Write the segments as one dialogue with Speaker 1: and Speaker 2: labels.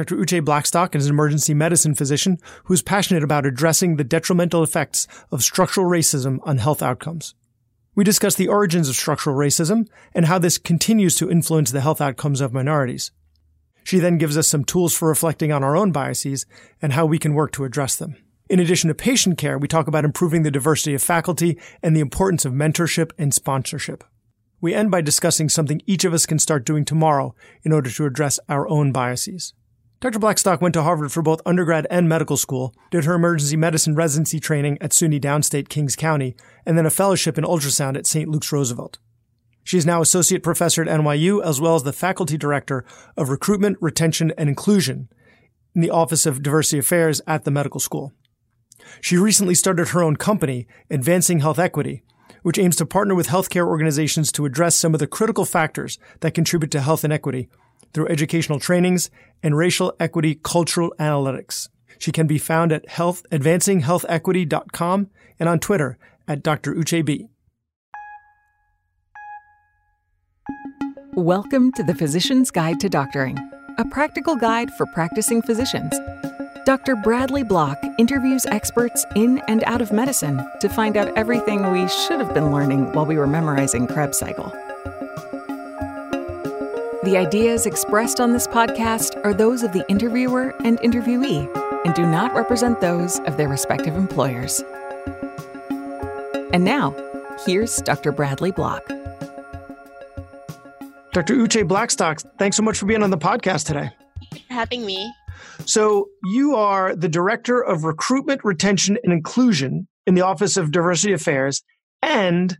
Speaker 1: Dr. Uche Blackstock is an emergency medicine physician who is passionate about addressing the detrimental effects of structural racism on health outcomes. We discuss the origins of structural racism and how this continues to influence the health outcomes of minorities. She then gives us some tools for reflecting on our own biases and how we can work to address them. In addition to patient care, we talk about improving the diversity of faculty and the importance of mentorship and sponsorship. We end by discussing something each of us can start doing tomorrow in order to address our own biases. Dr. Blackstock went to Harvard for both undergrad and medical school, did her emergency medicine residency training at SUNY Downstate Kings County, and then a fellowship in ultrasound at St. Luke's Roosevelt. She is now associate professor at NYU as well as the faculty director of recruitment, retention, and inclusion in the Office of Diversity Affairs at the medical school. She recently started her own company, Advancing Health Equity, which aims to partner with healthcare organizations to address some of the critical factors that contribute to health inequity through educational trainings and racial equity cultural analytics. She can be found at health, advancinghealthequity.com and on Twitter at Dr. Uche B.
Speaker 2: Welcome to the Physician's Guide to Doctoring, a practical guide for practicing physicians. Dr. Bradley Block interviews experts in and out of medicine to find out everything we should have been learning while we were memorizing Krebs cycle. The ideas expressed on this podcast are those of the interviewer and interviewee and do not represent those of their respective employers. And now, here's Dr. Bradley Block.
Speaker 1: Dr. Uche Blackstock, thanks so much for being on the podcast today.
Speaker 3: for having me.
Speaker 1: So, you are the Director of Recruitment, Retention, and Inclusion in the Office of Diversity Affairs and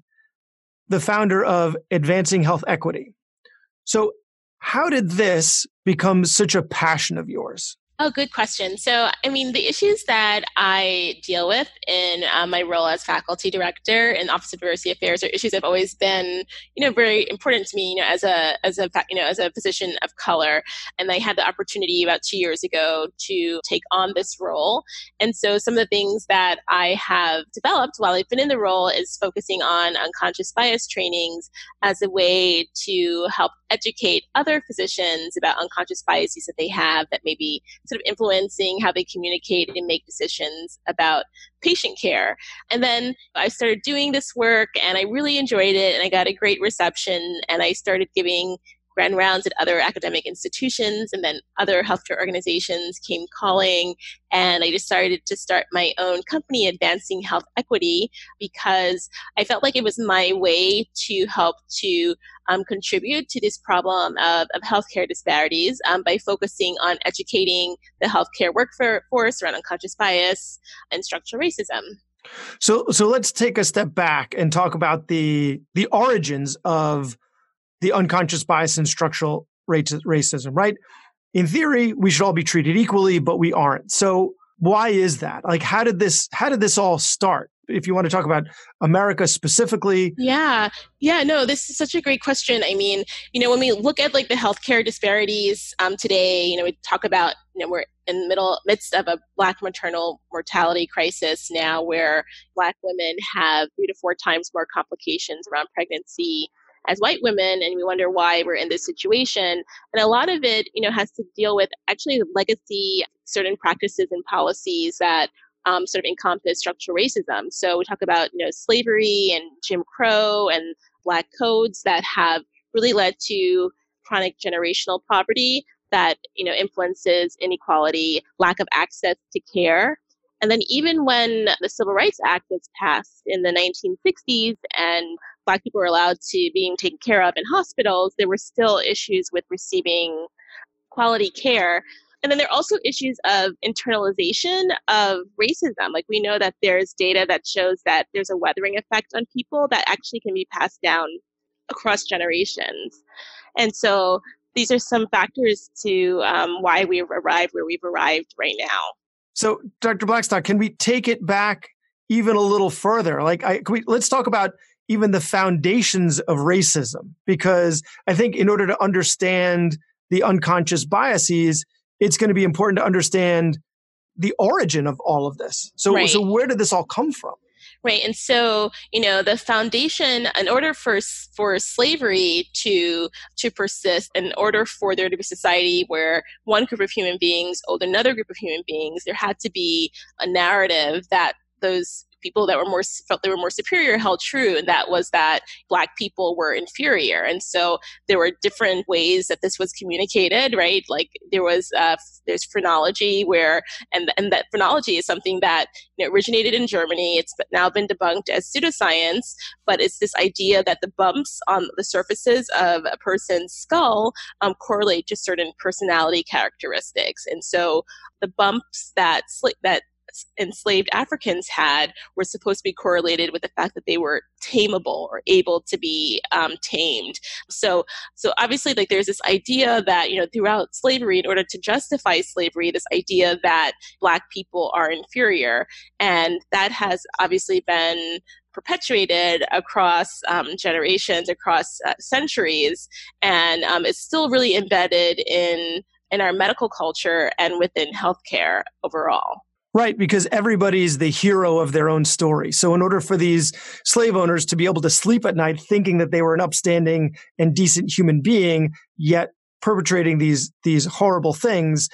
Speaker 1: the founder of Advancing Health Equity. So, how did this become such a passion of yours?
Speaker 3: Oh, good question. So, I mean, the issues that I deal with in uh, my role as faculty director in Office of Diversity Affairs are issues that have always been, you know, very important to me. You know, as a as a you know as a physician of color, and I had the opportunity about two years ago to take on this role. And so, some of the things that I have developed while I've been in the role is focusing on unconscious bias trainings as a way to help educate other physicians about unconscious biases that they have that maybe sort of influencing how they communicate and make decisions about patient care. And then I started doing this work and I really enjoyed it and I got a great reception and I started giving grand rounds at other academic institutions and then other healthcare organizations came calling and i decided to start my own company advancing health equity because i felt like it was my way to help to um, contribute to this problem of, of healthcare disparities um, by focusing on educating the healthcare workforce around unconscious bias and structural racism
Speaker 1: So, so let's take a step back and talk about the the origins of the unconscious bias and structural racism, right? In theory, we should all be treated equally, but we aren't. So why is that? Like how did this how did this all start? If you want to talk about America specifically.
Speaker 3: Yeah. Yeah, no, this is such a great question. I mean, you know, when we look at like the healthcare disparities um, today, you know, we talk about, you know, we're in the middle midst of a black maternal mortality crisis now where black women have three to four times more complications around pregnancy as white women and we wonder why we're in this situation and a lot of it you know has to deal with actually legacy certain practices and policies that um, sort of encompass structural racism so we talk about you know slavery and jim crow and black codes that have really led to chronic generational poverty that you know influences inequality lack of access to care and then even when the Civil Rights Act was passed in the 1960s and black people were allowed to being taken care of in hospitals, there were still issues with receiving quality care. And then there are also issues of internalization of racism. Like we know that there's data that shows that there's a weathering effect on people that actually can be passed down across generations. And so these are some factors to um, why we've arrived where we've arrived right now.
Speaker 1: So, Dr. Blackstock, can we take it back even a little further? Like, I, we, let's talk about even the foundations of racism, because I think in order to understand the unconscious biases, it's going to be important to understand the origin of all of this. So,
Speaker 3: right.
Speaker 1: so where did this all come from?
Speaker 3: Right, and so you know the foundation, in order for for slavery to to persist, in order for there to be a society where one group of human beings owed another group of human beings, there had to be a narrative that those people that were more felt they were more superior held true, and that was that black people were inferior. And so there were different ways that this was communicated, right? Like there was uh, there's phrenology where and and that phrenology is something that you know, originated in Germany. It's now been debunked as pseudoscience, but it's this idea that the bumps on the surfaces of a person's skull um, correlate to certain personality characteristics, and so the bumps that that enslaved Africans had were supposed to be correlated with the fact that they were tameable or able to be um, tamed. So, so obviously, like there's this idea that you know throughout slavery, in order to justify slavery, this idea that black people are inferior, and that has obviously been perpetuated across um, generations, across uh, centuries, and um, it's still really embedded in in our medical culture and within healthcare overall.
Speaker 1: Right, because everybody's the hero of their own story. So, in order for these slave owners to be able to sleep at night thinking that they were an upstanding and decent human being, yet perpetrating these, these horrible things,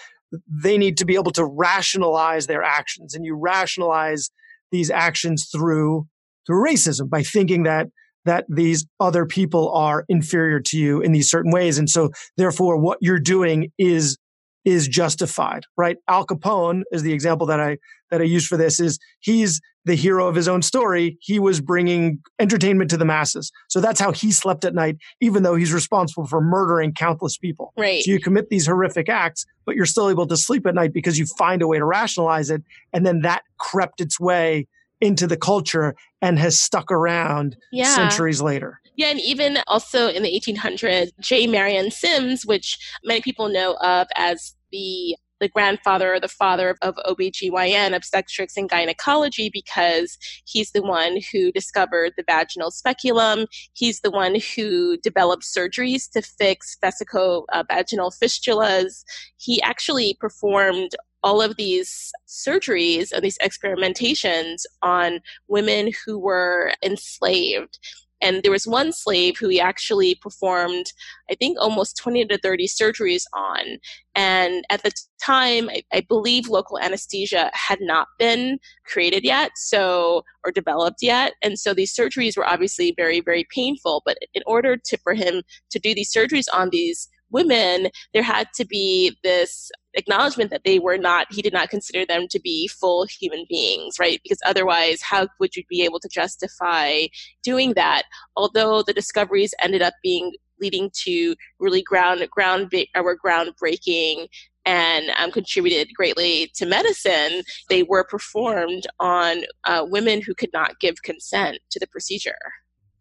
Speaker 1: they need to be able to rationalize their actions. And you rationalize these actions through, through racism by thinking that that these other people are inferior to you in these certain ways. And so, therefore, what you're doing is is justified, right? Al Capone is the example that I that I use for this is he's the hero of his own story. He was bringing entertainment to the masses. So that's how he slept at night even though he's responsible for murdering countless people.
Speaker 3: Right.
Speaker 1: So you commit these horrific acts, but you're still able to sleep at night because you find a way to rationalize it and then that crept its way into the culture and has stuck around yeah. centuries later.
Speaker 3: Yeah, and even also in the 1800s, J. Marion Sims, which many people know of as the the grandfather or the father of, OBGYN, obstetrics and gynecology, because he's the one who discovered the vaginal speculum. He's the one who developed surgeries to fix vesico-vaginal uh, fistulas. He actually performed all of these surgeries and these experimentations on women who were enslaved. And there was one slave who he actually performed, I think, almost 20 to 30 surgeries on. And at the time, I, I, believe local anesthesia had not been created yet, so or developed yet. And so these surgeries were obviously very, very painful. But in order to for him to do these surgeries on these women, there had to be this acknowledgement that they were not, he did not consider them to be full human beings, right? Because otherwise, how would you be able to justify doing that? Although the discoveries ended up being leading to really ground ground or groundbreaking and um, contributed greatly to medicine, they were performed on uh, women who could not give consent to the procedure.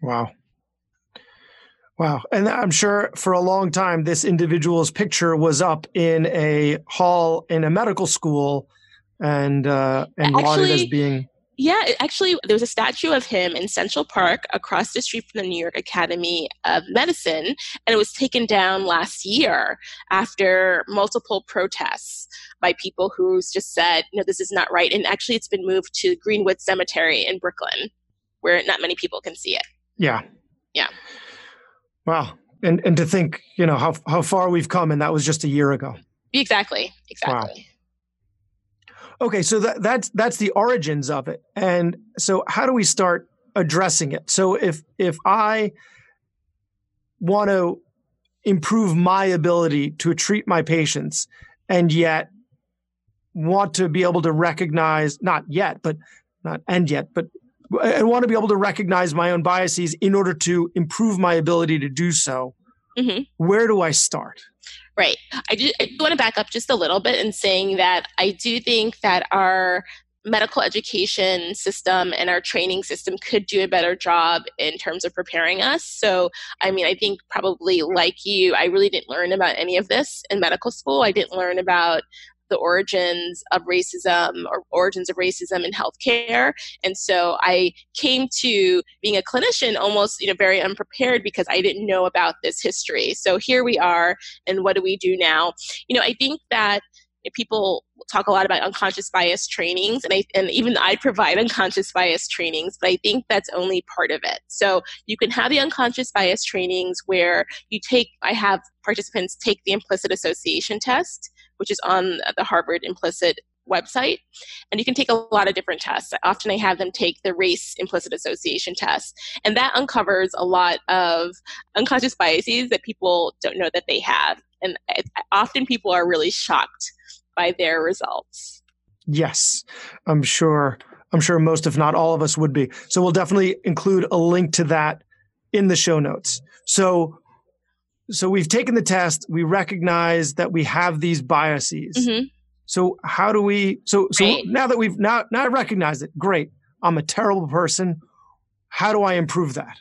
Speaker 1: Wow. Wow. And I'm sure for a long time, this individual's picture was up in a hall in a medical school and, uh, and actually, lauded as being.
Speaker 3: Yeah, actually, there was a statue of him in Central Park across the street from the New York Academy of Medicine, and it was taken down last year after multiple protests by people who just said, no, this is not right. And actually, it's been moved to Greenwood Cemetery in Brooklyn, where not many people can see it.
Speaker 1: Yeah.
Speaker 3: Yeah.
Speaker 1: Wow. And and to think, you know, how how far we've come and that was just a year ago.
Speaker 3: Exactly. Exactly.
Speaker 1: Wow. Okay, so that that's that's the origins of it. And so how do we start addressing it? So if if I want to improve my ability to treat my patients and yet want to be able to recognize not yet but not and yet but I want to be able to recognize my own biases in order to improve my ability to do so. Mm-hmm. Where do I start?
Speaker 3: Right. I do, I do want to back up just a little bit in saying that I do think that our medical education system and our training system could do a better job in terms of preparing us. So, I mean, I think probably like you, I really didn't learn about any of this in medical school. I didn't learn about the origins of racism or origins of racism in healthcare. And so I came to being a clinician almost, you know, very unprepared because I didn't know about this history. So here we are, and what do we do now? You know, I think that people talk a lot about unconscious bias trainings, and I and even I provide unconscious bias trainings, but I think that's only part of it. So you can have the unconscious bias trainings where you take. I have participants take the implicit association test, which is on the Harvard implicit website and you can take a lot of different tests often i have them take the race implicit association test and that uncovers a lot of unconscious biases that people don't know that they have and often people are really shocked by their results.
Speaker 1: Yes, I'm sure. I'm sure most, if not all of us, would be. So we'll definitely include a link to that in the show notes. So, so we've taken the test. We recognize that we have these biases. Mm-hmm. So how do we? So so right. now that we've now now I recognize it, great. I'm a terrible person. How do I improve that?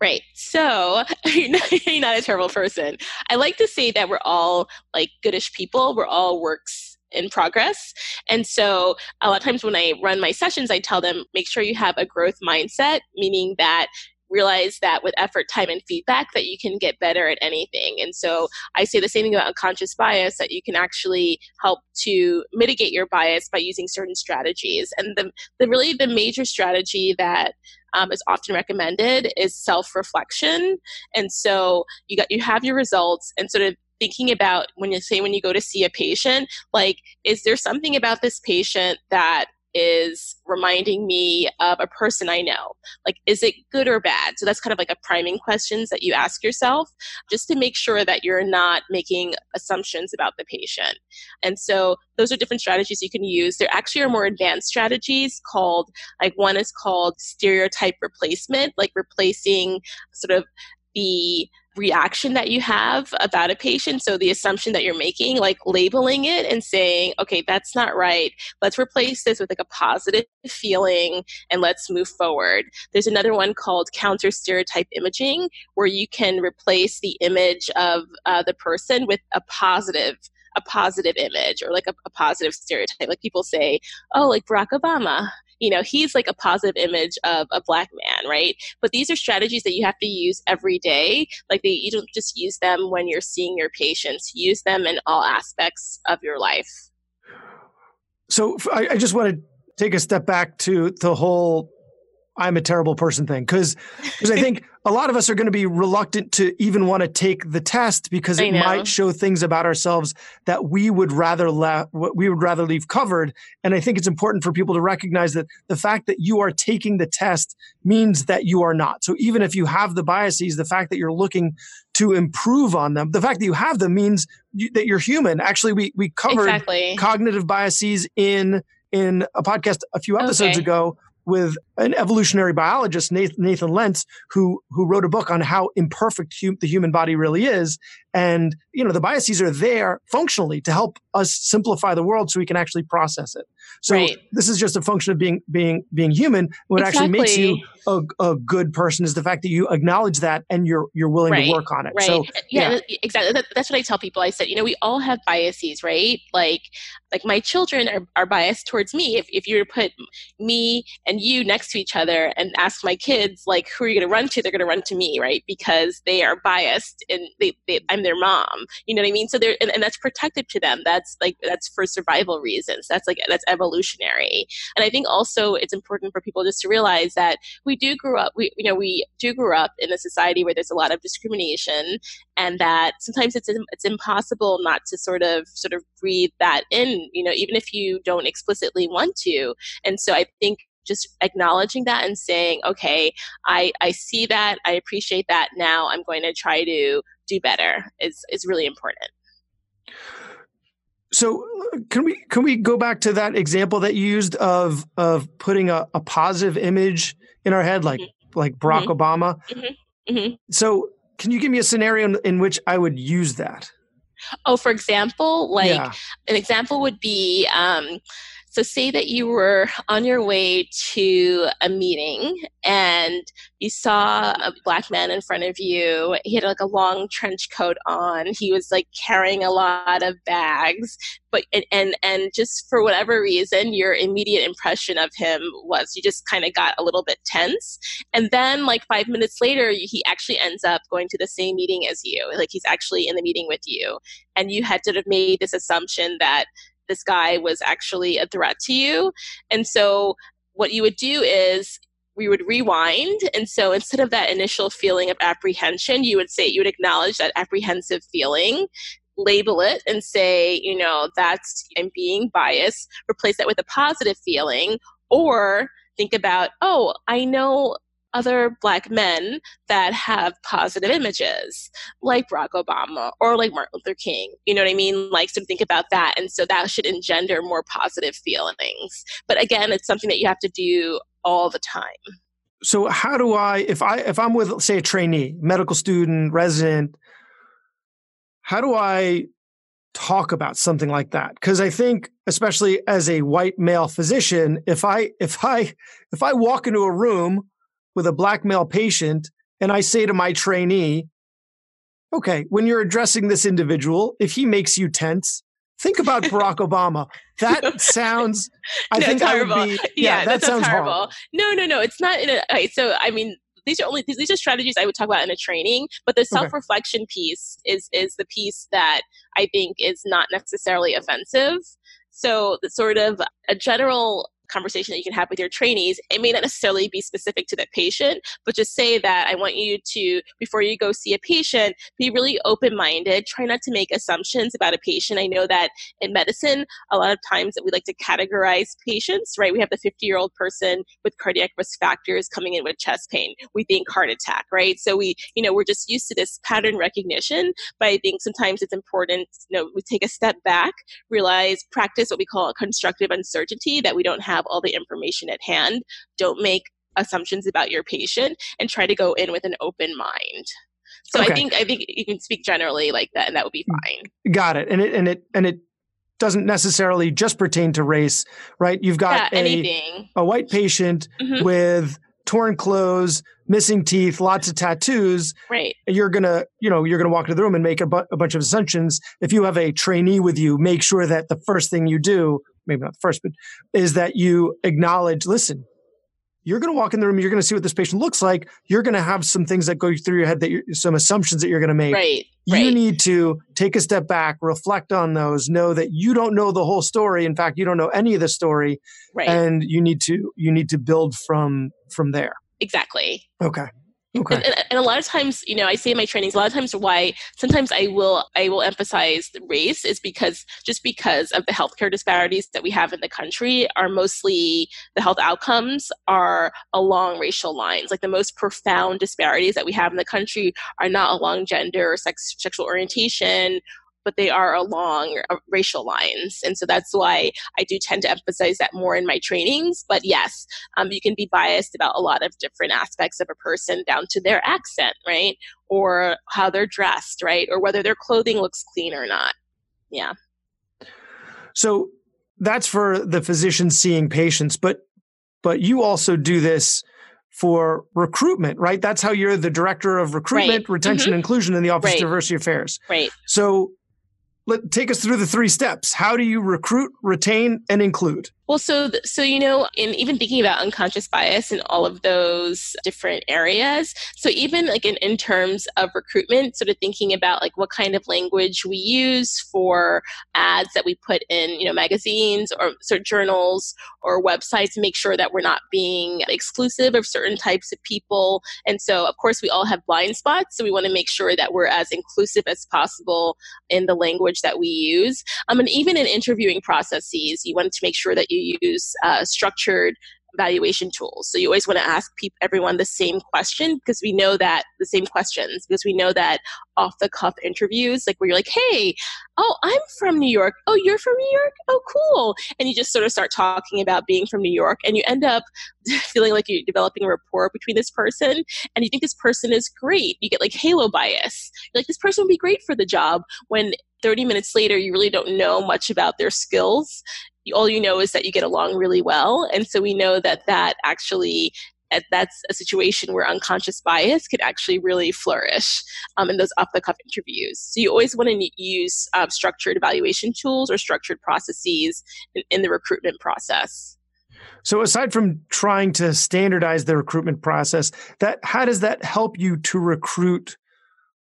Speaker 3: Right. So you're not, you're not a terrible person. I like to say that we're all like goodish people. We're all works in progress. And so a lot of times when I run my sessions, I tell them make sure you have a growth mindset, meaning that realize that with effort, time, and feedback that you can get better at anything. And so I say the same thing about unconscious bias that you can actually help to mitigate your bias by using certain strategies. And the, the really the major strategy that um, is often recommended is self-reflection. And so you got you have your results and sort of thinking about when you say when you go to see a patient, like is there something about this patient that is reminding me of a person I know. Like, is it good or bad? So that's kind of like a priming questions that you ask yourself just to make sure that you're not making assumptions about the patient. And so those are different strategies you can use. There actually are more advanced strategies called, like, one is called stereotype replacement, like replacing sort of the reaction that you have about a patient. So the assumption that you're making, like labeling it and saying, okay, that's not right. Let's replace this with like a positive feeling and let's move forward. There's another one called counter stereotype imaging where you can replace the image of uh, the person with a positive a positive image or like a, a, positive stereotype. Like people say, oh, like Barack Obama, you know, he's like a positive image of a black man, right? But these are strategies that you have to use every day. Like they, you don't just use them when you're seeing your patients. Use them in all aspects of your life.
Speaker 1: So I, I just want to take a step back to the whole I'm a terrible person thing. Because because I think a lot of us are going to be reluctant to even want to take the test because it might show things about ourselves that we would rather la- we would rather leave covered. And I think it's important for people to recognize that the fact that you are taking the test means that you are not. So even if you have the biases the fact that you're looking to improve on them the fact that you have them means you, that you're human. Actually we we covered
Speaker 3: exactly.
Speaker 1: cognitive biases in in a podcast a few episodes okay. ago with an evolutionary biologist, Nathan Lents, who who wrote a book on how imperfect hum- the human body really is, and you know the biases are there functionally to help us simplify the world so we can actually process it. So right. this is just a function of being being being human. What exactly. actually makes you a, a, good person is the fact that you acknowledge that and you're you're willing right. to work on it.
Speaker 3: Right.
Speaker 1: So uh,
Speaker 3: yeah, yeah. exactly. That, that's what I tell people. I said, you know, we all have biases, right? Like like my children are, are biased towards me. If if you were to put me and you next to each other and ask my kids like who are you going to run to, they're going to run to me, right? Because they are biased and they, they I'm their mom. You know what I mean? So they're and, and that's protective to them. That's like that's for survival reasons. That's like that's evolutionary. And I think also it's important for people just to realize that we do grow up. We you know we do grow up in a society where there's a lot of discrimination, and that sometimes it's it's impossible not to sort of sort of breathe that in. You know, even if you don't explicitly want to. And so I think just acknowledging that and saying, okay, I, I see that, I appreciate that. Now I'm going to try to do better is is really important.
Speaker 1: So can we can we go back to that example that you used of of putting a, a positive image in our head, like mm-hmm. like Barack mm-hmm. Obama? Mm-hmm. mm-hmm. So can you give me a scenario in, in, which I would use that?
Speaker 3: Oh, for example, like yeah. an example would be um, So, say that you were on your way to a meeting and you saw a black man in front of you. He had like a long trench coat on. He was like carrying a lot of bags, but and and, and just for whatever reason, your immediate impression of him was you just kind of got a little bit tense. And then, like five minutes later, he actually ends up going to the same meeting as you. Like he's actually in the meeting with you, and you had sort of made this assumption that this guy was actually a threat to you. And so what you would do is we would rewind. And so instead of that initial feeling of apprehension, you would say, you would acknowledge that apprehensive feeling, label it and say, you know, that's, I'm being biased, replace that with a positive feeling, or think about, oh, I know other black men that have positive images, like Barack Obama or like Martin Luther King. You know what I mean? Like, so think about that. And so that should engender more positive feelings. But again, it's something that you have to do all the time.
Speaker 1: So how do I if I if I'm with say a trainee, medical student, resident, how do I talk about something like that because i think especially as a white male physician if i if i if i walk into a room with a black male patient and I say to my trainee, okay, when you're addressing this individual, if he makes you tense, think about Barack Obama. That sounds, I
Speaker 3: no,
Speaker 1: think
Speaker 3: I would
Speaker 1: be, yeah, yeah that,
Speaker 3: that
Speaker 1: sounds
Speaker 3: horrible.
Speaker 1: horrible.
Speaker 3: No, no, no, it's not in a, okay, so I mean, these are only these are strategies I would talk about in a training, but the self-reflection okay. piece is is the piece that I think is not necessarily offensive. So the sort of a general conversation that you can have with your trainees. It may not necessarily be specific to the patient, but just say that I want you to, before you go see a patient, be really open minded. Try not to make assumptions about a patient. I know that in medicine, a lot of times that we like to categorize patients, right? We have the 50 year old person with cardiac risk factors coming in with chest pain. We think heart attack, right? So we, you know, we're just used to this pattern recognition, but I think sometimes it's important, you know, we take a step back, realize, practice what we call a constructive uncertainty that we don't have have all the information at hand. Don't make assumptions about your patient and try to go in with an open mind. So okay. I think I think you can speak generally like that and that would be mm. fine.
Speaker 1: Got it. And it and it and it doesn't necessarily just pertain to race, right? You've got
Speaker 3: yeah, a,
Speaker 1: a white patient mm-hmm. with torn clothes, missing teeth, lots of tattoos.
Speaker 3: Right.
Speaker 1: You're gonna, you know, you're gonna walk into the room and make a, bu- a bunch of assumptions. If you have a trainee with you, make sure that the first thing you do maybe not the first, but is that you acknowledge, listen, you're going to walk in the room, you're going to see what this patient looks like. You're going to have some things that go through your head that you're, some assumptions that you're going to make.
Speaker 3: Right.
Speaker 1: You
Speaker 3: right.
Speaker 1: need to take a step back, reflect on those, know that you don't know the whole story. In fact, you don't know any of the story.
Speaker 3: Right.
Speaker 1: And you need to you need to build from from there.
Speaker 3: Exactly.
Speaker 1: Okay. Okay.
Speaker 3: And, and, a lot of times, you know, I say in my trainings, a lot of times why sometimes I will I will emphasize race is because just because of the healthcare disparities that we have in the country are mostly the health outcomes are along racial lines. Like the most profound disparities that we have in the country are not along gender or sex, sexual orientation but they are along uh, racial lines. And so that's why I do tend to emphasize that more in my trainings. But yes, um, you can be biased about a lot of different aspects of a person down to their accent, right? Or how they're dressed, right? Or whether their clothing looks clean or not. Yeah.
Speaker 1: So that's for the physician seeing patients, but but you also do this for recruitment, right? That's how you're the director of recruitment,
Speaker 3: right.
Speaker 1: retention,
Speaker 3: mm-hmm.
Speaker 1: inclusion in the Office
Speaker 3: right.
Speaker 1: of Diversity Affairs.
Speaker 3: Right.
Speaker 1: So let take us through the three steps. How do you recruit, retain, and include?
Speaker 3: Well, so so you know, in even thinking about unconscious bias in all of those different areas. So even like in, in terms of recruitment, sort of thinking about like what kind of language we use for ads that we put in, you know, magazines or sort of journals or websites, to make sure that we're not being exclusive of certain types of people. And so, of course, we all have blind spots, so we want to make sure that we're as inclusive as possible in the language that we use. Um, and even in interviewing processes, you want to make sure that you use uh, structured evaluation tools. So you always want to ask people, everyone the same question because we know that the same questions because we know that off the cuff interviews, like where you're like, hey, oh, I'm from New York. Oh, you're from New York? Oh, cool. And you just sort of start talking about being from New York and you end up feeling like you're developing a rapport between this person and you think this person is great. You get like halo bias. You're like, this person would be great for the job when 30 minutes later you really don't know much about their skills all you know is that you get along really well. And so we know that that actually that's a situation where unconscious bias could actually really flourish um, in those off the cuff interviews. So you always want to use uh, structured evaluation tools or structured processes in, in the recruitment process.
Speaker 1: So aside from trying to standardize the recruitment process, that how does that help you to recruit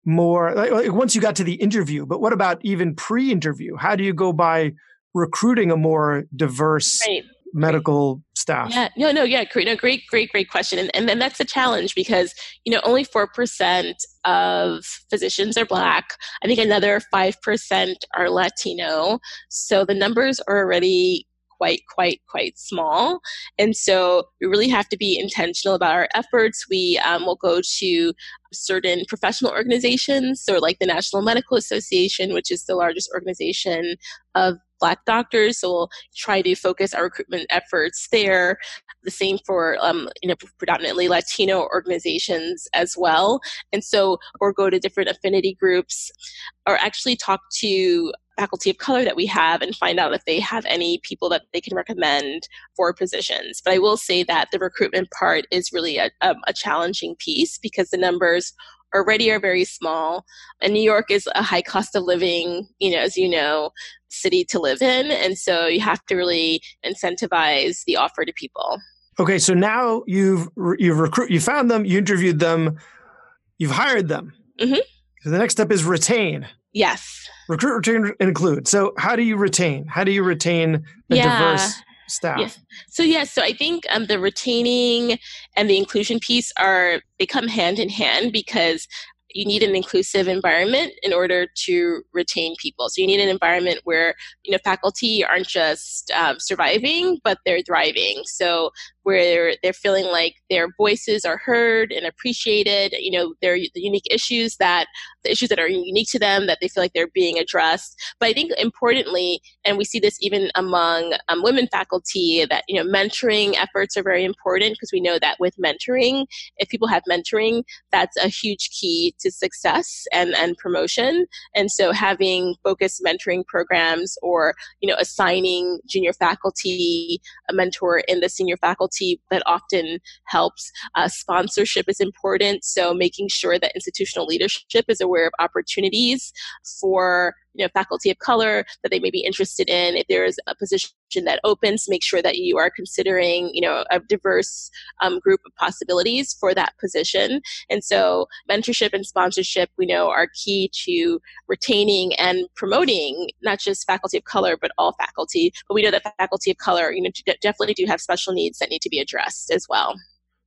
Speaker 1: more like once you got to the interview, but what about even pre-interview? How do you go by recruiting a more diverse right medical staff?
Speaker 3: Yeah, no, no, yeah, great, no, great, great, great question, and and then that's a challenge because you know only four percent of physicians are Black. I think another five percent are Latino. So the numbers are already quite quite quite small and so we really have to be intentional about our efforts we um, will go to certain professional organizations so like the national medical association which is the largest organization of black doctors so we'll try to focus our recruitment efforts there the same for um, you know predominantly latino organizations as well and so or go to different affinity groups or actually talk to faculty of color that we have and find out if they have any people that they can recommend for positions. But I will say that the recruitment part is really a, a, a challenging piece because the numbers already are very small. And New York is a high cost of living, you know, as you know, city to live in. And so you have to really incentivize the offer to people.
Speaker 1: Okay, so now you've you've recruit you found them, you interviewed them, you've hired them. Mm-hmm. So the next step is retain.
Speaker 3: Yes.
Speaker 1: Recruit, retain, include. So how do you retain? How do you retain a yeah. diverse staff?
Speaker 3: Yes. So yes, yeah, so I think um, the retaining and the inclusion piece are they come hand in hand because you need an inclusive environment in order to retain people. So you need an environment where you know faculty aren't just um, surviving, but they're thriving. So where they're feeling like their voices are heard and appreciated. You know, they're the unique issues that the issues that are unique to them that they feel like they're being addressed. But I think importantly, and we see this even among um, women faculty, that you know mentoring efforts are very important because we know that with mentoring, if people have mentoring, that's a huge key to success and and promotion. And so having focused mentoring programs or you know assigning junior faculty a mentor in the senior faculty that often helps. Uh, sponsorship is important, so making sure that institutional leadership is aware of opportunities for you know faculty of color that they may be interested in. If there is a position that opens make sure that you are considering you know a diverse um, group of possibilities for that position. And so mentorship and sponsorship we know are key to retaining and promoting not just faculty of color but all faculty. But we know that faculty of color you know definitely do have special needs that need to be addressed as well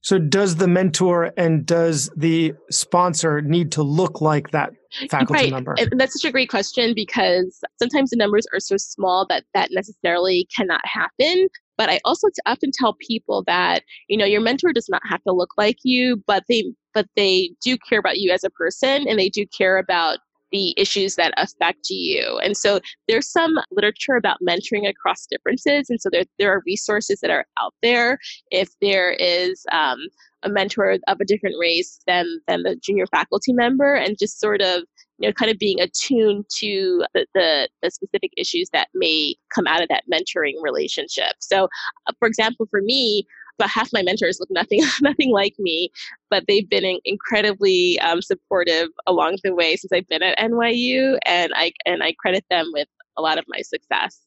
Speaker 1: so does the mentor and does the sponsor need to look like that faculty
Speaker 3: right.
Speaker 1: member?
Speaker 3: And that's such a great question because sometimes the numbers are so small that that necessarily cannot happen. But I also often tell people that you know your mentor does not have to look like you, but they but they do care about you as a person and they do care about the issues that affect you. And so there's some literature about mentoring across differences. And so there, there are resources that are out there. If there is um, a mentor of a different race than, than the junior faculty member, and just sort of you know, kind of being attuned to the, the, the, specific issues that may come out of that mentoring relationship. So, uh, for example, for me, but half my mentors look nothing nothing like me, but they've been in, incredibly um, supportive along the way since I've been at NYU, and I and I credit them with a lot of my success.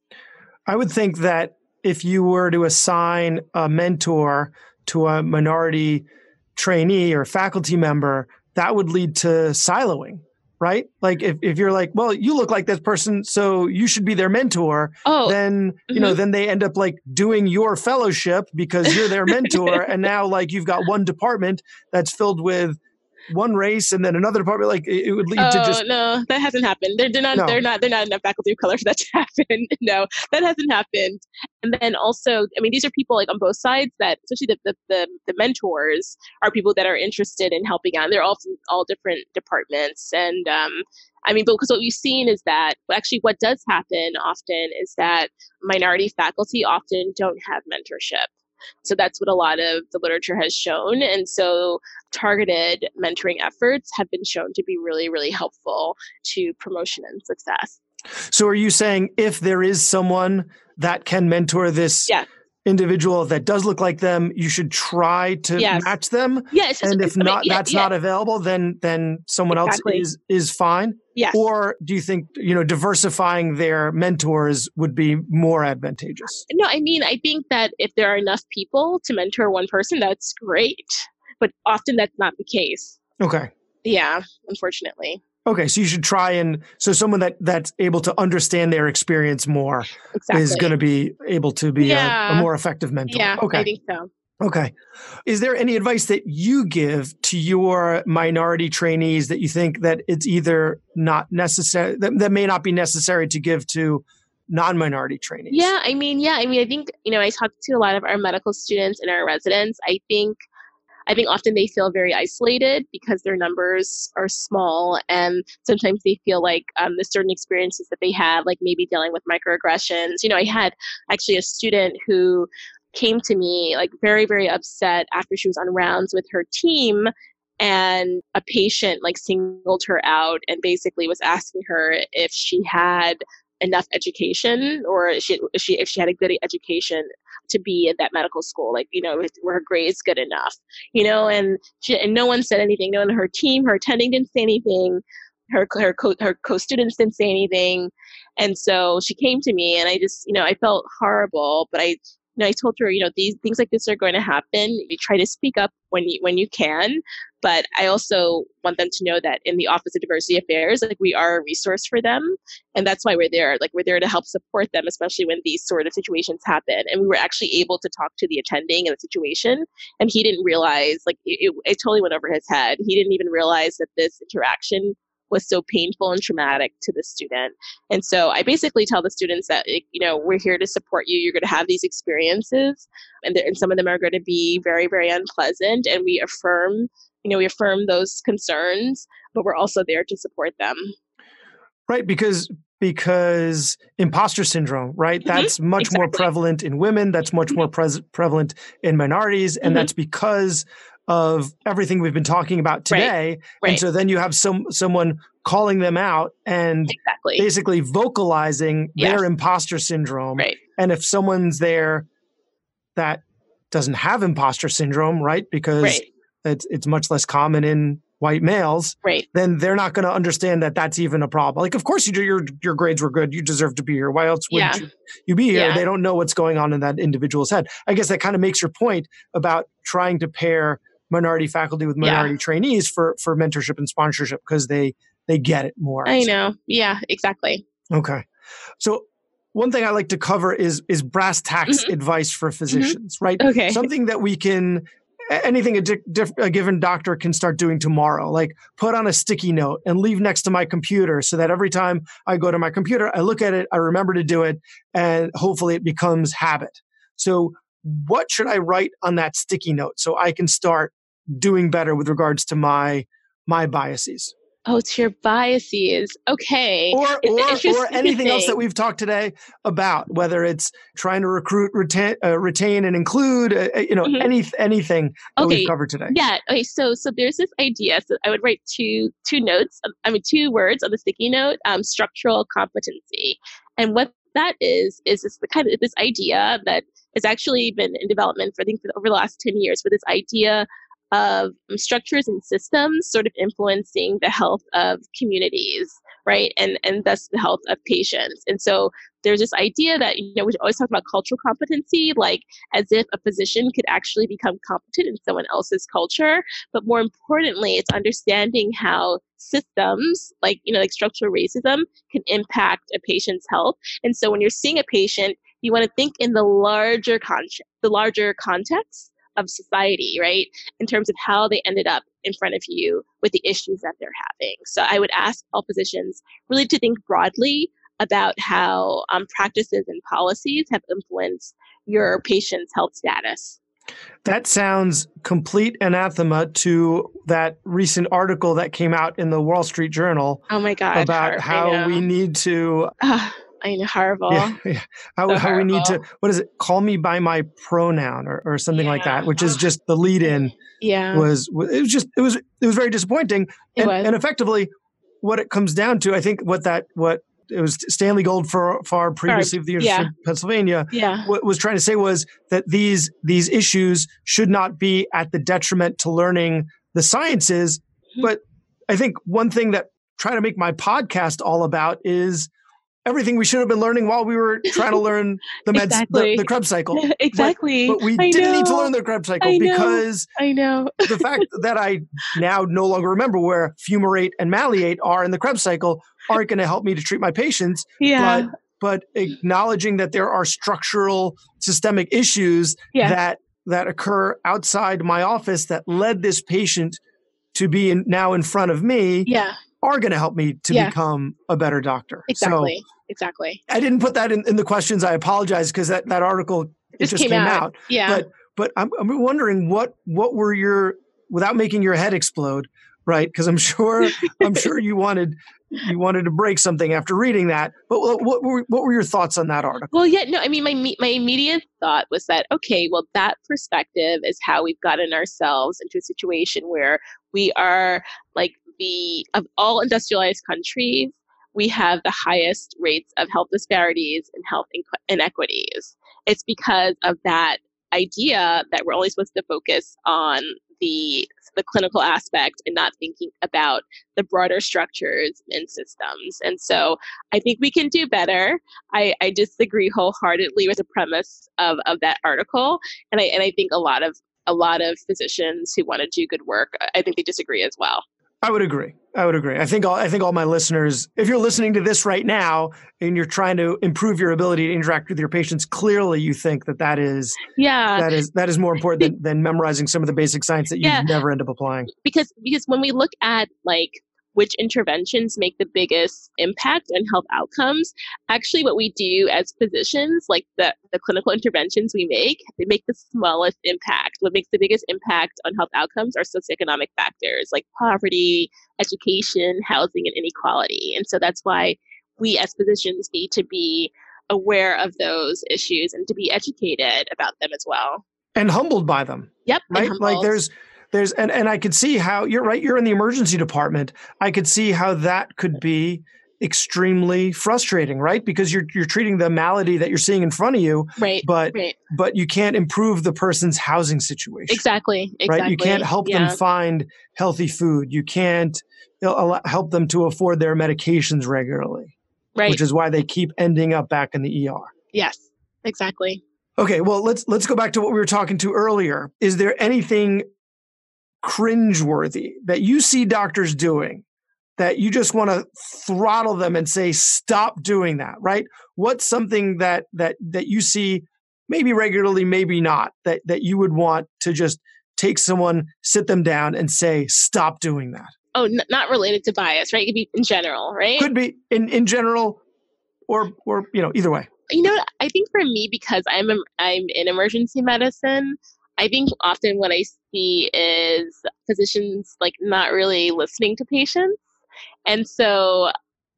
Speaker 1: I would think that if you were to assign a mentor to a minority trainee or faculty member, that would lead to siloing right? Like if, if you're like, well, you look like this person, so you should be their mentor, oh, then you mm-hmm. know, then they end up like doing your fellowship because you're their mentor. and now like you've got one department that's filled with one race and then another department like it, it would lead
Speaker 3: oh,
Speaker 1: to just
Speaker 3: no that hasn't happened. They're, they're not no. they're not they're not enough faculty of color for that to happen. No that hasn't happened. And then also i mean these are people like on both sides that especially the the, the, the mentors are people that are interested in helping out. They're all from all different departments. And um I mean, because what we've seen is that actually what does happen often is that minority faculty often don't have mentorship. So that's what a lot of the literature has shown. And so targeted mentoring efforts have been shown to be really, really helpful to promotion and success.
Speaker 1: So are you saying if there is someone that can mentor this
Speaker 3: yeah.
Speaker 1: Individual that does look like them, you should try to
Speaker 3: Yes.
Speaker 1: match them?
Speaker 3: Yes.
Speaker 1: And if
Speaker 3: I mean,
Speaker 1: not
Speaker 3: yeah,
Speaker 1: that's
Speaker 3: yeah,
Speaker 1: not available, then then someone
Speaker 3: Exactly.
Speaker 1: else is is fine?
Speaker 3: Yes.
Speaker 1: Or do you think, you know, diversifying their mentors would be more advantageous?
Speaker 3: No, I mean, I think that if there are enough people to mentor one person, that's great. But often that's not the case.
Speaker 1: Okay.
Speaker 3: Yeah, unfortunately.
Speaker 1: Okay, so you should try and so someone that that's able to understand their experience more
Speaker 3: Exactly.
Speaker 1: is going to be able to be a, a more effective mentor.
Speaker 3: Yeah,
Speaker 1: okay.
Speaker 3: I think so.
Speaker 1: Okay. Is there any advice that you give to your minority trainees that you think that it's either not necessary that, that may not be necessary to give to non-minority trainees?
Speaker 3: Yeah, I mean, yeah, I mean, I think you know, I talk to a lot of our medical students and our residents. I think, I think often they feel very isolated because their numbers are small, and sometimes they feel like um, the certain experiences that they have, like maybe dealing with microaggressions. You know, I had actually a student who came to me like very, very upset after she was on rounds with her team. And a patient like singled her out and basically was asking her if she had enough education or if she, if she if she had a good education to be at that medical school like you know were her grades good enough you know and she and no one said anything no one her team her attending didn't say anything her her co her co-students didn't say anything and so she came to me and i just you know i felt horrible but i you know i told her you know these things like this are going to happen you try to speak up when you when you can but I also want them to know that in the Office of Diversity Affairs, like we are a resource for them, and that's why we're there. Like we're there to help support them, especially when these sort of situations happen. And we were actually able to talk to the attending in the situation, and he didn't realize, like it, it, it totally went over his head. He didn't even realize that this interaction was so painful and traumatic to the student. And so I basically tell the students that you know we're here to support you. You're going to have these experiences, and, and some of them are going to be very, very unpleasant. And we affirm you know, we affirm those concerns, but we're also there to support them.
Speaker 1: Right, because because imposter syndrome, right?
Speaker 3: Mhm,
Speaker 1: That's much more prevalent in women, that's much more pres- prevalent in minorities and
Speaker 3: Mhm.
Speaker 1: that's because of everything we've been talking about
Speaker 3: Right,
Speaker 1: today. And so then you have some someone calling them out and
Speaker 3: exactly.
Speaker 1: basically vocalizing their imposter syndrome.
Speaker 3: Right.
Speaker 1: And if someone's there that doesn't have imposter syndrome, right? Because
Speaker 3: Right.
Speaker 1: it's it's much less common in white males,
Speaker 3: Right.
Speaker 1: then they're not going to understand that that's even a problem. Like, of course, you do, your your grades were good. You deserve to be here. Why else would
Speaker 3: Yeah.
Speaker 1: you, you be here?
Speaker 3: Yeah.
Speaker 1: They don't know what's going on in that individual's head. I guess that kind of makes your point about trying to pair minority faculty with
Speaker 3: Yeah.
Speaker 1: minority trainees for for mentorship and sponsorship because they they get it more.
Speaker 3: I know. Yeah, exactly.
Speaker 1: Okay. So one thing I like to cover is is brass tacks
Speaker 3: Mhm.
Speaker 1: advice for physicians, right?
Speaker 3: Okay.
Speaker 1: Something that we can anything a, di- diff- a given doctor can start doing tomorrow, like put on a sticky note and leave next to my computer so that every time I go to my computer, I look at it, I remember to do it, and hopefully it becomes habit. So what should I write on that sticky note so I can start doing better with regards to my my biases?
Speaker 3: Oh, it's your biases. Okay.
Speaker 1: or
Speaker 3: It's-
Speaker 1: or, or anything else that we've talked today about whether it's trying to recruit retain, uh, retain and include uh, uh, you know
Speaker 3: Mhm.
Speaker 1: any anything that
Speaker 3: Okay.
Speaker 1: we've covered today
Speaker 3: Yeah. Okay. So so there's this idea. So I would write two two notes. um, I mean two words on the sticky note. Um, structural competency, and what that is is this the kind of this idea that has actually been in development for I think for over the last ten years. For this idea of structures and systems sort of influencing the health of communities, right? And and thus the health of patients. And so there's this idea that you know we always talk about cultural competency, like as if a physician could actually become competent in someone else's culture. But more importantly, it's understanding how systems, like you know, like structural racism, can impact a patient's health. And so when you're seeing a patient, you want to think in the larger context, the larger context of society, right? In terms of how they ended up in front of you with the issues that they're having. So I would ask all physicians really to think broadly about how um, practices and policies have influenced your patient's health status.
Speaker 1: that sounds complete anathema to that recent article that came out in the wall street journal
Speaker 3: Oh my God.
Speaker 1: about how we need to
Speaker 3: Ah, I know, horrible.
Speaker 1: yeah, yeah, how,
Speaker 3: So
Speaker 1: how we need to what is it call me by my pronoun or, or something like that which is just the lead in
Speaker 3: Yeah.
Speaker 1: was it was just it was it was very disappointing and, and effectively what it comes down to i think what that what it was Stanley Goldfarb previously of the University
Speaker 3: yeah.
Speaker 1: of Pennsylvania.
Speaker 3: Yeah.
Speaker 1: What was trying to say was that these these issues should not be at the detriment to learning the sciences. Mm-hmm. But I think one thing that trying to make my podcast all about is everything we should have been learning while we were trying to learn the meds, exactly. the, the, Krebs cycle.
Speaker 3: exactly.
Speaker 1: But, but we
Speaker 3: I
Speaker 1: didn't
Speaker 3: know.
Speaker 1: need to learn the Krebs cycle
Speaker 3: I
Speaker 1: because
Speaker 3: I know
Speaker 1: the fact that I now no longer remember where fumarate and malate are in the Krebs cycle aren't going to help me to treat my patients.
Speaker 3: Yeah.
Speaker 1: But, but acknowledging that there are structural systemic issues
Speaker 3: yeah.
Speaker 1: that that occur outside my office that led this patient to be in, now in front of me
Speaker 3: yeah
Speaker 1: are going to help me to
Speaker 3: Yeah.
Speaker 1: become a better doctor.
Speaker 3: exactly
Speaker 1: So
Speaker 3: exactly
Speaker 1: I didn't put that in, in the questions. I apologize because that, that article it
Speaker 3: Just
Speaker 1: just
Speaker 3: came
Speaker 1: came,
Speaker 3: out.
Speaker 1: out.
Speaker 3: yeah
Speaker 1: But but I'm, I'm wondering what what were your without making your head explode, right? Because I'm sure I'm sure you wanted you wanted to break something after reading that. But what, what were what were your thoughts on that article?
Speaker 3: Well, yeah, no, I mean, my my immediate thought was that okay, well, that perspective is how we've gotten ourselves into a situation where we are like the of all industrialized countries, we have the highest rates of health disparities and health inequities. It's because of that idea that we're only supposed to focus on the the clinical aspect and not thinking about the broader structures and systems. And so I think we can do better. I, I disagree wholeheartedly with the premise of, of that article. And I and I think a lot of a lot of physicians who want to do good work, I think they disagree as well.
Speaker 1: I would agree. I would agree. I think all I think all my listeners, if you're listening to this right now and you're trying to improve your ability to interact with your patients, clearly you think that that is
Speaker 3: Yeah.
Speaker 1: that is that is more important than, than memorizing some of the basic science that you
Speaker 3: Yeah.
Speaker 1: never end up applying.
Speaker 3: because because when we look at like which interventions make the biggest impact on health outcomes. Actually what we do as physicians like the, the clinical interventions we make they make the smallest impact. What makes the biggest impact on health outcomes are socioeconomic factors like poverty education housing and inequality. And so that's why we as physicians need to be aware of those issues and to be educated about them as well.
Speaker 1: And humbled by them.
Speaker 3: yep
Speaker 1: right? Like there's there's and, and i could see how you're right you're in the emergency department i could see how that could be extremely frustrating right because you're you're treating the malady that you're seeing in front of you
Speaker 3: right
Speaker 1: but
Speaker 3: right
Speaker 1: but you can't improve the person's housing situation
Speaker 3: Exactly. Exactly.
Speaker 1: right you can't help
Speaker 3: yeah.
Speaker 1: them find healthy food you can't help them to afford their medications regularly
Speaker 3: Right.
Speaker 1: which is why they keep ending up back in the er
Speaker 3: yes. Exactly.
Speaker 1: Okay, well let's let's go back to what we were talking to earlier. Is there anything cringeworthy that you see doctors doing that you just want to throttle them and say stop doing that, right? What's something that that that you see maybe regularly, maybe not, that that you would want to just take someone, sit them down and say stop doing that?
Speaker 3: Oh, n- not related to bias, right? It could be in general, right?
Speaker 1: Could be in in general or or you know, either way.
Speaker 3: you know. I think for me, because I'm i'm in emergency medicine, I think often what I see is physicians like not really listening to patients, and so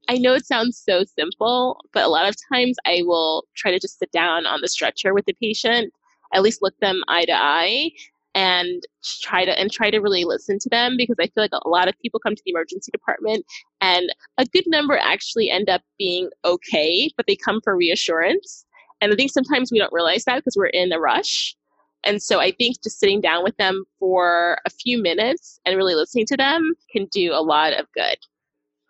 Speaker 3: I know it sounds so simple, but a lot of times I will try to just sit down on the stretcher with the patient, at least look them eye to eye, and try to and try to really listen to them because I feel like a lot of people come to the emergency department and a good number actually end up being okay, but they come for reassurance. And I think sometimes we don't realize that because we're in a rush. And so I think just sitting down with them for a few minutes and really listening to them can do a lot of good.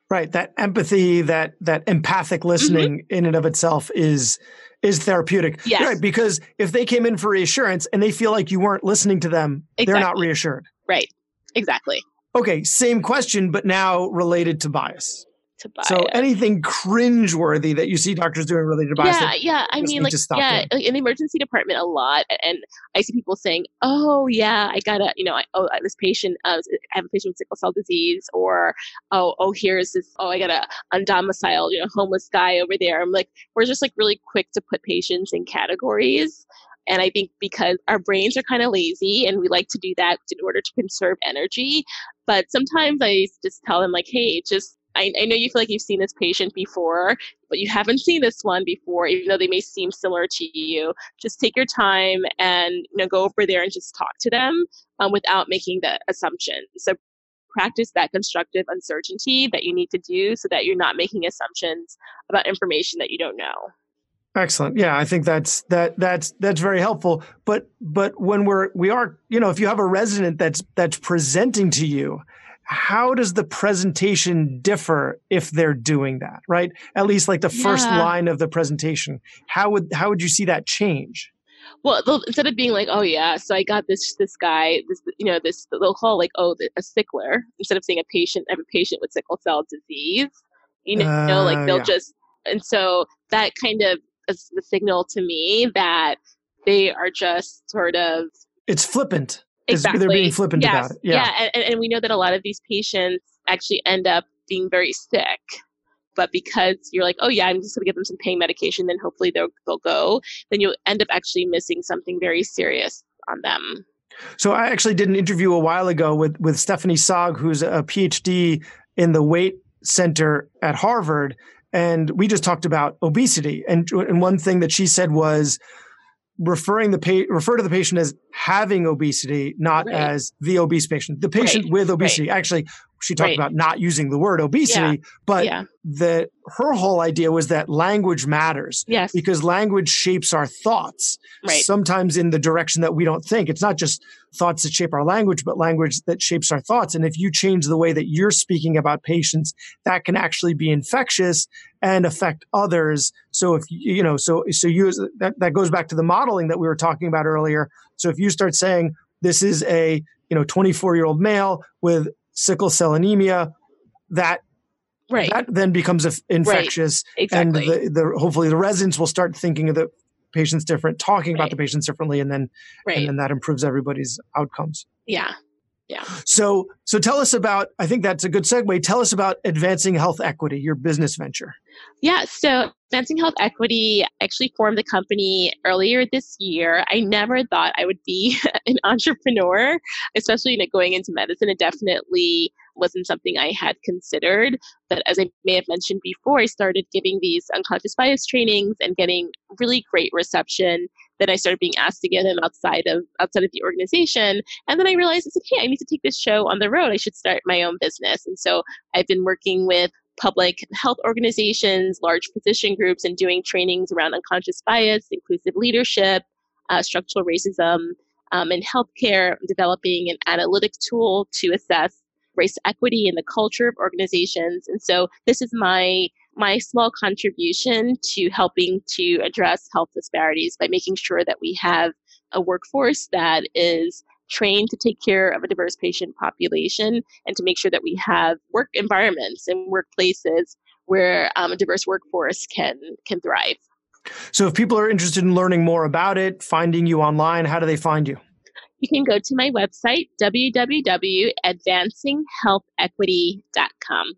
Speaker 1: Right. That empathy, that that empathic listening mm-hmm. in and of itself is is therapeutic.
Speaker 3: Yes.
Speaker 1: Right. Because if they came in for reassurance and they feel like you weren't listening to them, they're not reassured.
Speaker 3: Right. Exactly.
Speaker 1: Okay, same question, but now related to bias.
Speaker 3: To buy
Speaker 1: So
Speaker 3: it.
Speaker 1: anything cringeworthy that you see doctors doing related to bias?
Speaker 3: yeah, yeah. I mean, like, yeah, like, in the emergency department a lot, and I see people saying, "Oh, yeah, I gotta, you know, I, oh, this patient, uh, I have a patient with sickle cell disease," or, "Oh, oh, here's this, oh, I got a undomiciled, you know, homeless guy over there." I'm like, we're just like really quick to put patients in categories. And I think because our brains are kind of lazy and we like to do that in order to conserve energy. But sometimes I just tell them, like, hey, just, I, I know you feel like you've seen this patient before, but you haven't seen this one before, even though they may seem similar to you. Just take your time and you know go over there and just talk to them um, without making the assumption. So practice that constructive uncertainty that you need to do so that you're not making assumptions about information that you don't know.
Speaker 1: Excellent. Yeah, I think that's that that's that's very helpful. But but when we're we are, you know, if you have a resident that's that's presenting to you, how does the presentation differ if they're doing that, right? At least like the first yeah. line of the presentation. How would how would you see that change?
Speaker 3: Well, instead of being like, "Oh yeah, so I got this this guy, this you know this," they'll call like, "Oh, a sickler," instead of saying a patient, I have a patient with sickle cell disease. You know, uh, like they'll yeah. just, and so that kind of is the signal to me that they are just sort of.
Speaker 1: It's flippant. Exactly. They're being flippant
Speaker 3: yes.
Speaker 1: about it.
Speaker 3: Yeah. yeah. And, and we know that a lot of these patients actually end up being very sick. But because you're like, oh yeah, I'm just gonna give them some pain medication, then hopefully they'll they'll go. Then you'll end up actually missing something very serious on them.
Speaker 1: So I actually did an interview a while ago with with Stephanie Sogg, who's a PhD in the weight center at Harvard, and we just talked about obesity. And and one thing that she said was referring the pa- refer to the patient as having obesity, not right. as the obese patient. The patient right. with obesity. Right. Actually, she talked about not using the word obesity, yeah. but yeah. that her whole idea was that language matters.
Speaker 3: Yes.
Speaker 1: Because language shapes our thoughts. Sometimes in the direction that we don't think. It's not just thoughts that shape our language, but language that shapes our thoughts. And if you change the way that you're speaking about patients, that can actually be infectious and affect others. So if you know, so so you that, that goes back to the modeling that we were talking about earlier. So if you start saying this is a you know 24 year old male with sickle cell anemia, that
Speaker 3: right
Speaker 1: that then becomes infectious,
Speaker 3: right. exactly.
Speaker 1: and the, the hopefully the residents will start thinking of the patients different, talking right. about the patients differently, and then right. and then that improves everybody's outcomes.
Speaker 3: Yeah. Yeah.
Speaker 1: So so tell us about I think that's a good segue. Tell us about advancing health equity, your business venture.
Speaker 3: Yeah, so Advancing Health Equity actually formed the company earlier this year. I never thought I would be an entrepreneur, especially going into medicine. It definitely wasn't something I had considered. But as I may have mentioned before, I started giving these unconscious bias trainings and getting really great reception. Then I started being asked to get them outside of outside of the organization. And then I realized I said, hey, I need to take this show on the road. I should start my own business. And so I've been working with public health organizations, large physician groups, and doing trainings around unconscious bias, inclusive leadership, uh, structural racism, um, in healthcare, developing an analytic tool to assess race equity in the culture of organizations. And so this is my my small contribution to helping to address health disparities by making sure that we have a workforce that is trained to take care of a diverse patient population and to make sure that we have work environments and workplaces where um, a diverse workforce can can thrive.
Speaker 1: So if people are interested in learning more about it, finding you online, how do they find you?
Speaker 3: You can go to my website, www.advancinghealthequity.com.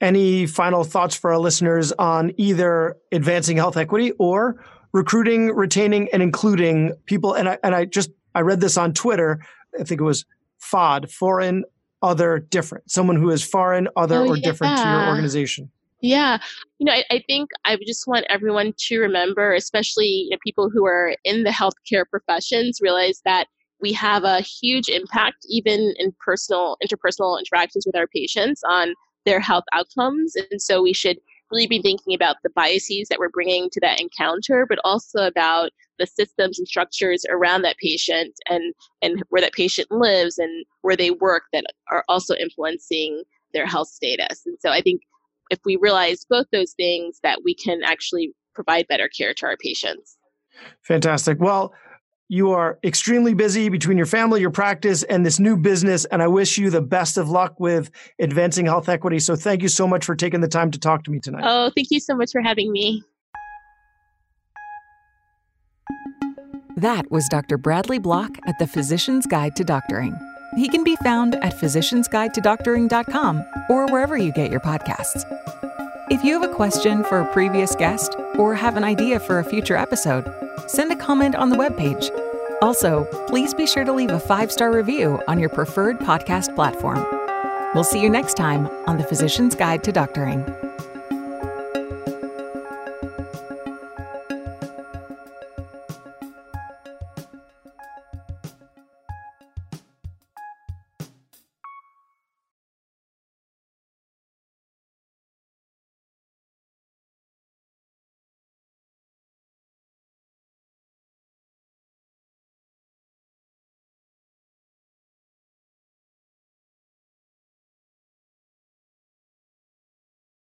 Speaker 1: Any final thoughts for our listeners on either advancing health equity or recruiting, retaining, and including people? And I, and I just I read this on Twitter. I think it was FOD, foreign, other, different. Someone who is foreign, other, oh, or yeah. different to your organization.
Speaker 3: Yeah. You know, I, I, think I just want everyone to remember, especially you know, people who are in the healthcare professions, realize that we have a huge impact, even in personal, interpersonal interactions with our patients, on their health outcomes. And so we should really be thinking about the biases that we're bringing to that encounter, but also about the systems and structures around that patient and, and where that patient lives and where they work that are also influencing their health status. And so I think if we realize both those things, that we can actually provide better care to our patients.
Speaker 1: Fantastic. Well, you are extremely busy between your family, your practice, and this new business. And I wish you the best of luck with advancing health equity. So thank you so much for taking the time to talk to me tonight.
Speaker 3: Oh, thank you so much for having me.
Speaker 2: That was Dr. Bradley Block at the Physician's Guide to Doctoring. He can be found at physiciansguidetodoctoring.com or wherever you get your podcasts. If you have a question for a previous guest or have an idea for a future episode, send a comment on the webpage. Also, please be sure to leave a five star review on your preferred podcast platform. We'll see you next time on The Physician's Guide to Doctoring.